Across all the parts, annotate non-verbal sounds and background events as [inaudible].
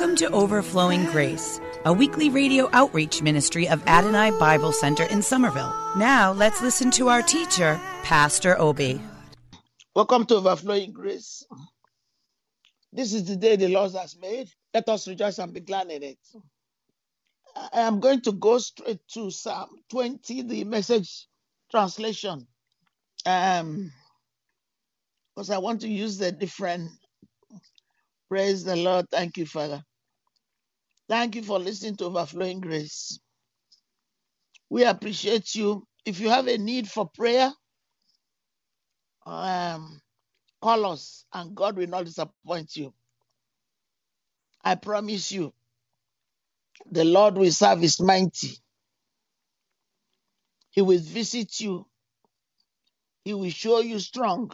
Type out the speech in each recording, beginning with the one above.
Welcome to Overflowing Grace, a weekly radio outreach ministry of Adonai Bible Center in Somerville. Now, let's listen to our teacher, Pastor Obi. Welcome to Overflowing Grace. This is the day the Lord has made. Let us rejoice and be glad in it. I am going to go straight to Psalm 20, the message translation. Um, because I want to use the different praise the Lord. Thank you, Father. Thank you for listening to Overflowing Grace. We appreciate you. If you have a need for prayer, um, call us and God will not disappoint you. I promise you, the Lord will serve his mighty. He will visit you. He will show you strong.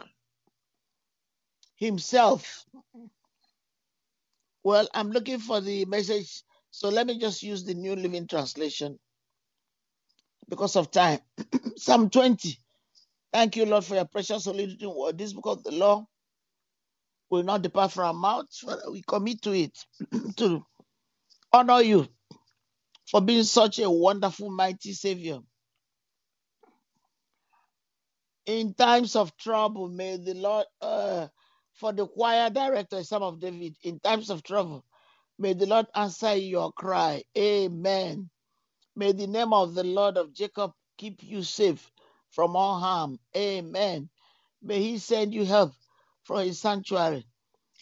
Himself. Well, I'm looking for the message, so let me just use the New Living Translation because of time. [coughs] Psalm 20. Thank you, Lord, for your precious holy written word. This book of the law will not depart from our mouths. We commit to it [coughs] to honor you for being such a wonderful, mighty Savior. In times of trouble, may the Lord, uh, for the choir director, Psalm of David, in times of trouble, may the Lord answer your cry. Amen. May the name of the Lord of Jacob keep you safe from all harm. Amen. May he send you help from his sanctuary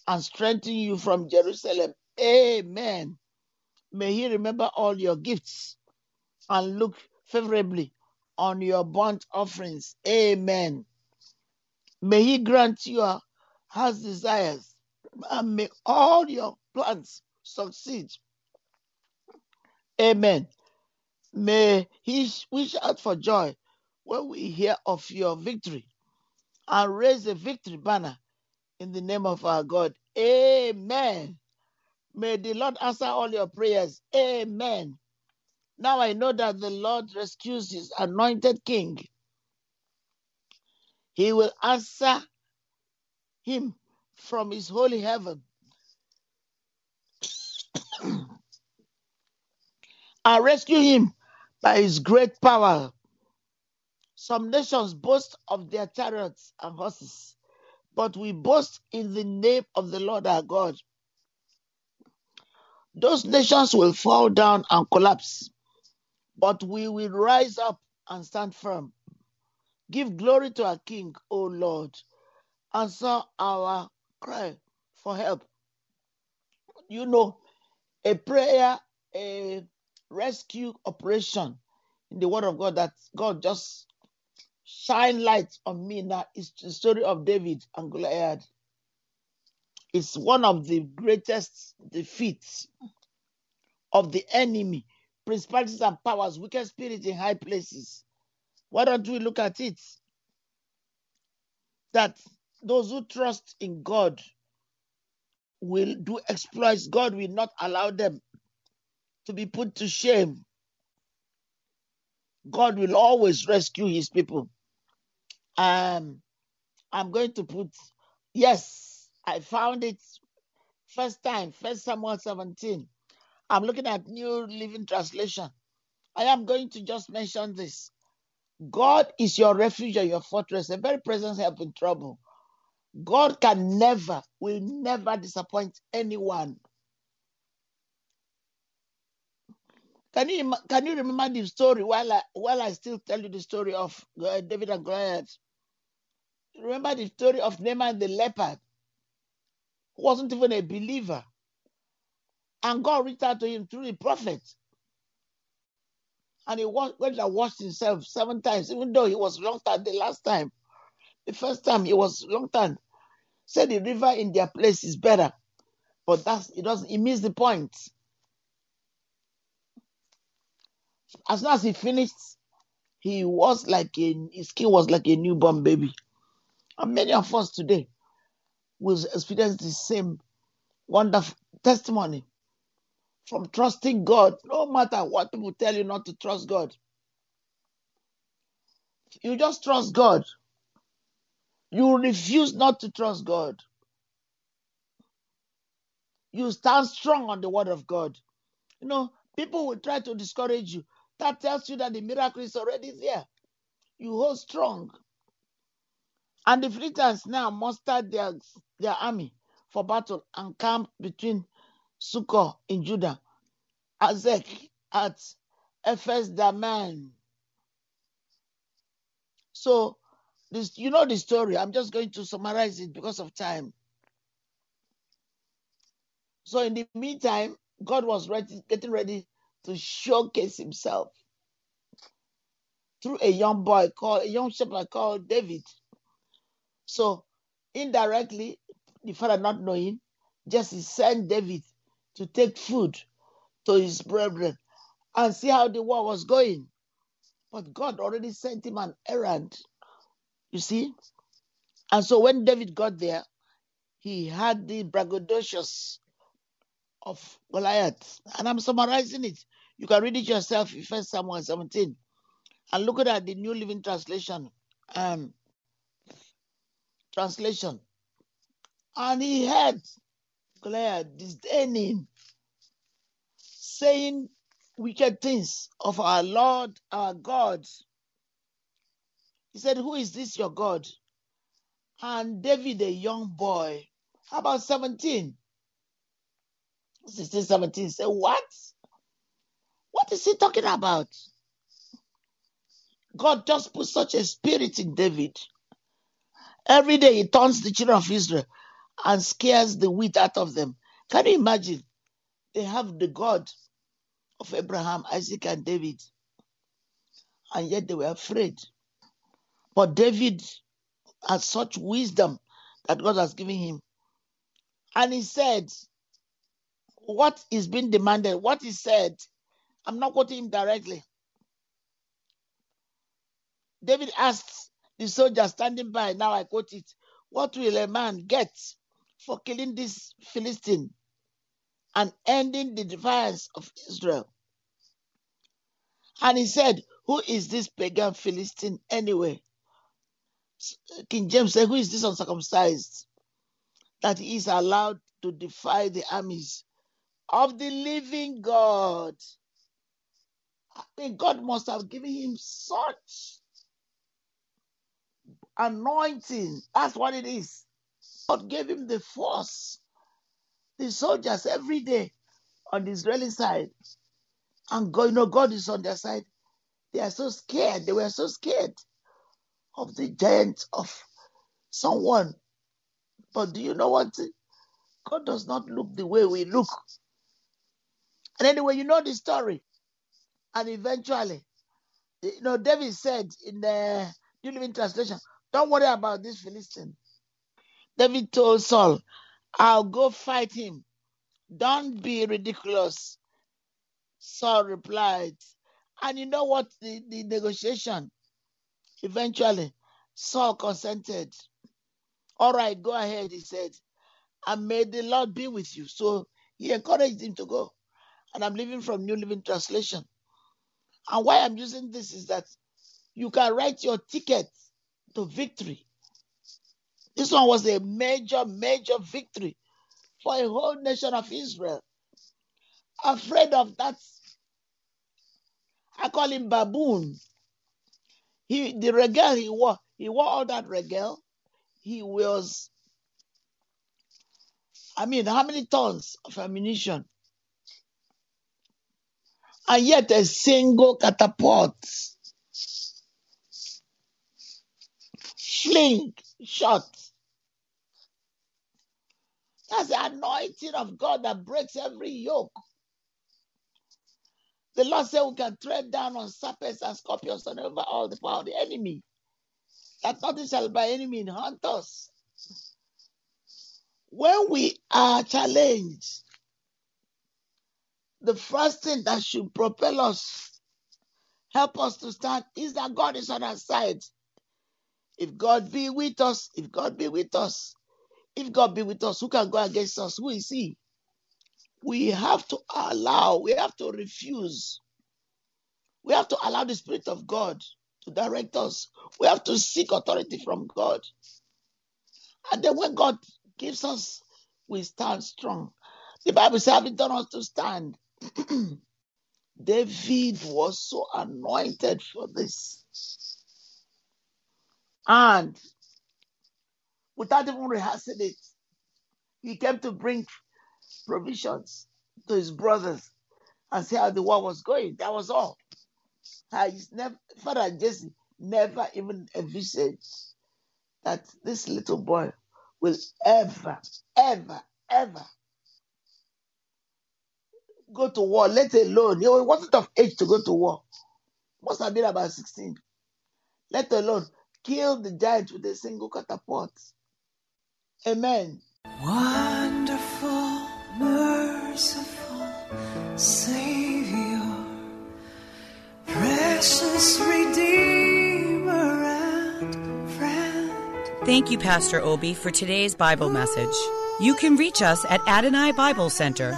and strengthen you from Jerusalem. Amen. May he remember all your gifts and look favorably on your burnt offerings. Amen. May he grant your heart's desires and may all your plans succeed. Amen. May he we shout for joy when we hear of your victory and raise a victory banner in the name of our God. Amen. May the Lord answer all your prayers. Amen. Now I know that the Lord rescues his anointed king. He will answer him from his holy heaven and rescue him by his great power. Some nations boast of their chariots and horses, but we boast in the name of the Lord our God. Those nations will fall down and collapse, but we will rise up and stand firm. Give glory to our King, O Lord. Answer our cry for help. You know, a prayer, a rescue operation in the Word of God that God just shine light on me now is the story of David and Goliath. It's one of the greatest defeats of the enemy, principalities and powers, wicked spirits in high places. Why don't we look at it? That those who trust in God will do exploits. God will not allow them to be put to shame. God will always rescue his people. Um, I'm going to put, yes, I found it first time, first Samuel 17. I'm looking at New Living Translation. I am going to just mention this. God is your refuge and your fortress, a very present help in trouble. God can never, will never disappoint anyone. Can you can you remember the story while I while I still tell you the story of uh, David and Goliath? Remember the story of Naaman the leopard, who wasn't even a believer, And God reached out to him through the prophet. And he went and washed himself seven times, even though he was long time the last time. The first time he was long time. Said the river in their place is better. But that's it doesn't it missed the point. As soon as he finished, he was like a his skin was like a newborn baby. And many of us today will experience the same wonderful testimony from trusting God, no matter what people tell you not to trust God. You just trust God. You refuse not to trust God. You stand strong on the word of God. You know, people will try to discourage you. That tells you that the miracle is already there. You hold strong. And the Philistines now mustered their, their army for battle and camped between Sukkot in Judah, Azek at Ephes-dammim. So this you know the story. I'm just going to summarize it because of time. So in the meantime, God was ready, getting ready to showcase himself through a young boy called a young shepherd called David. So indirectly, the father not knowing, Jesse sent David to take food to his brethren and see how the war was going. But God already sent him an errand. You see? And so when David got there, he had the braggadocious of Goliath. And I'm summarizing it. You can read it yourself in First Samuel 17. And look at the New Living Translation. Um, translation. And he heard Goliath disdaining, saying wicked things of our Lord, our God. He said, Who is this your God? And David, a young boy, about 17, 16, 17, said, What? What is he talking about? God just put such a spirit in David. Every day he turns the children of Israel and scares the wheat out of them. Can you imagine? They have the God of Abraham, Isaac, and David, and yet they were afraid. But David had such wisdom that God has given him. And he said, What is being demanded, what is said, I'm not quoting him directly. David asked the soldier standing by, now I quote it, What will a man get for killing this Philistine and ending the defiance of Israel? And he said, Who is this pagan Philistine anyway? King James said, Who is this uncircumcised that he is allowed to defy the armies of the living God? I mean, God must have given him such anointing. That's what it is. God gave him the force. The soldiers every day on the Israeli side. And God, you know, God is on their side. They are so scared. They were so scared of the giant of someone. But do you know what? God does not look the way we look. And anyway, you know the story. And eventually, you know, David said in the New Living Translation, don't worry about this Philistine. David told Saul, I'll go fight him. Don't be ridiculous. Saul replied. And you know what? The, the negotiation, eventually, Saul consented. All right, go ahead, he said. And may the Lord be with you. So he encouraged him to go. And I'm living from New Living Translation. And why I'm using this is that you can write your ticket to victory. This one was a major, major victory for a whole nation of Israel. Afraid of that, I call him baboon. He the regal he wore, he wore all that regal. He was, I mean, how many tons of ammunition? And yet a single catapult fling shot. That's the anointing of God that breaks every yoke. The Lord said we can tread down on serpents and scorpions and over all the power of the enemy. That nothing shall by any means haunt us. When we are challenged, the first thing that should propel us, help us to stand, is that God is on our side. If God be with us, if God be with us, if God be with us, who can go against us? Who is He? We have to allow, we have to refuse. We have to allow the Spirit of God to direct us. We have to seek authority from God. And then when God gives us, we stand strong. The Bible says, having done us to stand. [clears throat] David was so anointed for this. And without even rehearsing it, he came to bring provisions to his brothers and see how the war was going. That was all. His never, Father Jesse never even envisaged that this little boy will ever, ever, ever go to war, let alone, he wasn't of age to go to war. Must have been about 16. Let alone kill the giant with a single catapult. Amen. Wonderful, merciful Savior, precious Redeemer and friend. Thank you, Pastor Obi, for today's Bible message. You can reach us at Adonai Bible Center,